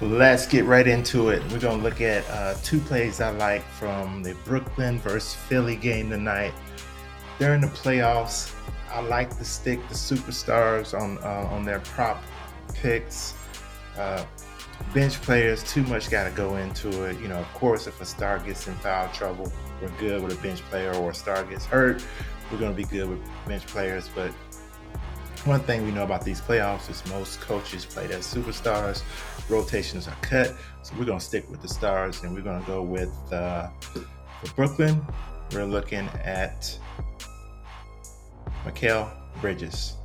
Let's get right into it. We're going to look at uh, two plays I like from the Brooklyn versus Philly game tonight. During the playoffs, I like to stick the superstars on uh, on their prop picks. Uh, bench players, too much got to go into it. You know, of course, if a star gets in foul trouble, we're good with a bench player, or a star gets hurt, we're going to be good with bench players. But one thing we know about these playoffs is most coaches play as superstars. Rotations are cut, so we're to stick with the stars, and we're to go with uh, for Brooklyn. We're looking at Mikal Bridges,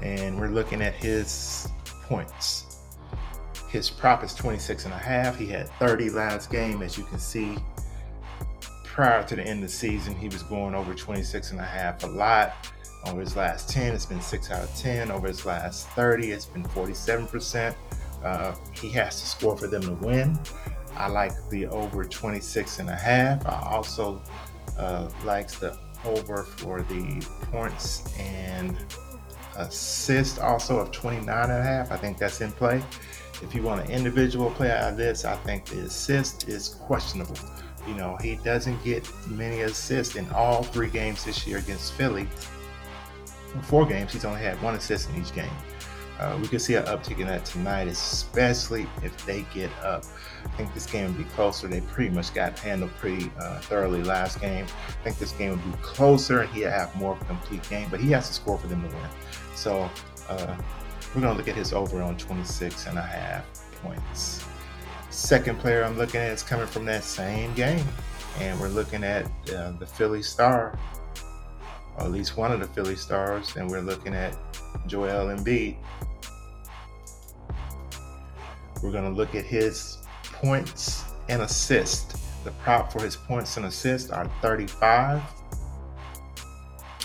and we're looking at his points. His prop is 26 and a half. He had 30 last game, as you can see. Prior to the end of the season, he was going over 26 and a half a lot over his last 10, it's been 6 out of 10. Over his last 30, it's been 47%. Uh, he has to score for them to win. I like the over 26 and a half. I also uh, likes the over for the points and assist also of 29 and a half. I think that's in play. If you want an individual play out of this, I think the assist is questionable. You know, he doesn't get many assists in all three games this year against Philly four games, he's only had one assist in each game. Uh, we could see an uptick in that tonight, especially if they get up. I think this game will be closer. They pretty much got handled pretty uh, thoroughly last game. I think this game will be closer and he'll have more of a complete game, but he has to score for them to win. So uh, we're going to look at his over on 26 and a half points. Second player I'm looking at is coming from that same game, and we're looking at uh, the Philly Star or at least one of the Philly stars, and we're looking at Joel Embiid. We're going to look at his points and assists. The prop for his points and assists are 35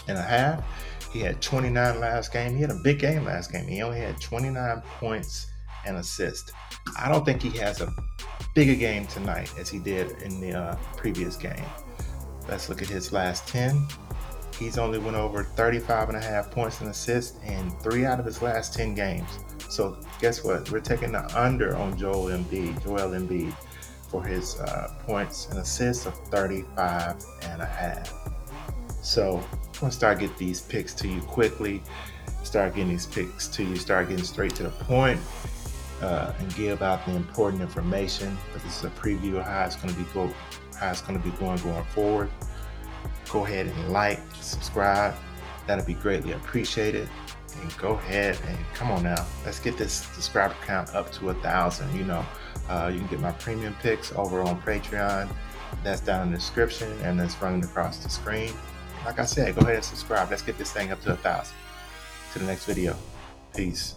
and a half. He had 29 last game. He had a big game last game. He only had 29 points and assists. I don't think he has a bigger game tonight as he did in the uh, previous game. Let's look at his last 10 he's only went over 35 and a half points and assists in three out of his last 10 games. So guess what? We're taking the under on Joel Embiid, Joel Embiid, for his uh, points and assists of 35 and a half. So I'm gonna start getting these picks to you quickly. Start getting these picks to you. Start getting straight to the point. Uh, and give out the important information. But this is a preview of how it's going to be go, how it's going to be going going forward go ahead and like, subscribe. That'll be greatly appreciated. And go ahead and come on now, let's get this subscriber count up to a thousand. You know, uh, you can get my premium picks over on Patreon. That's down in the description and that's running across the screen. Like I said, go ahead and subscribe. Let's get this thing up to a thousand. To the next video. Peace.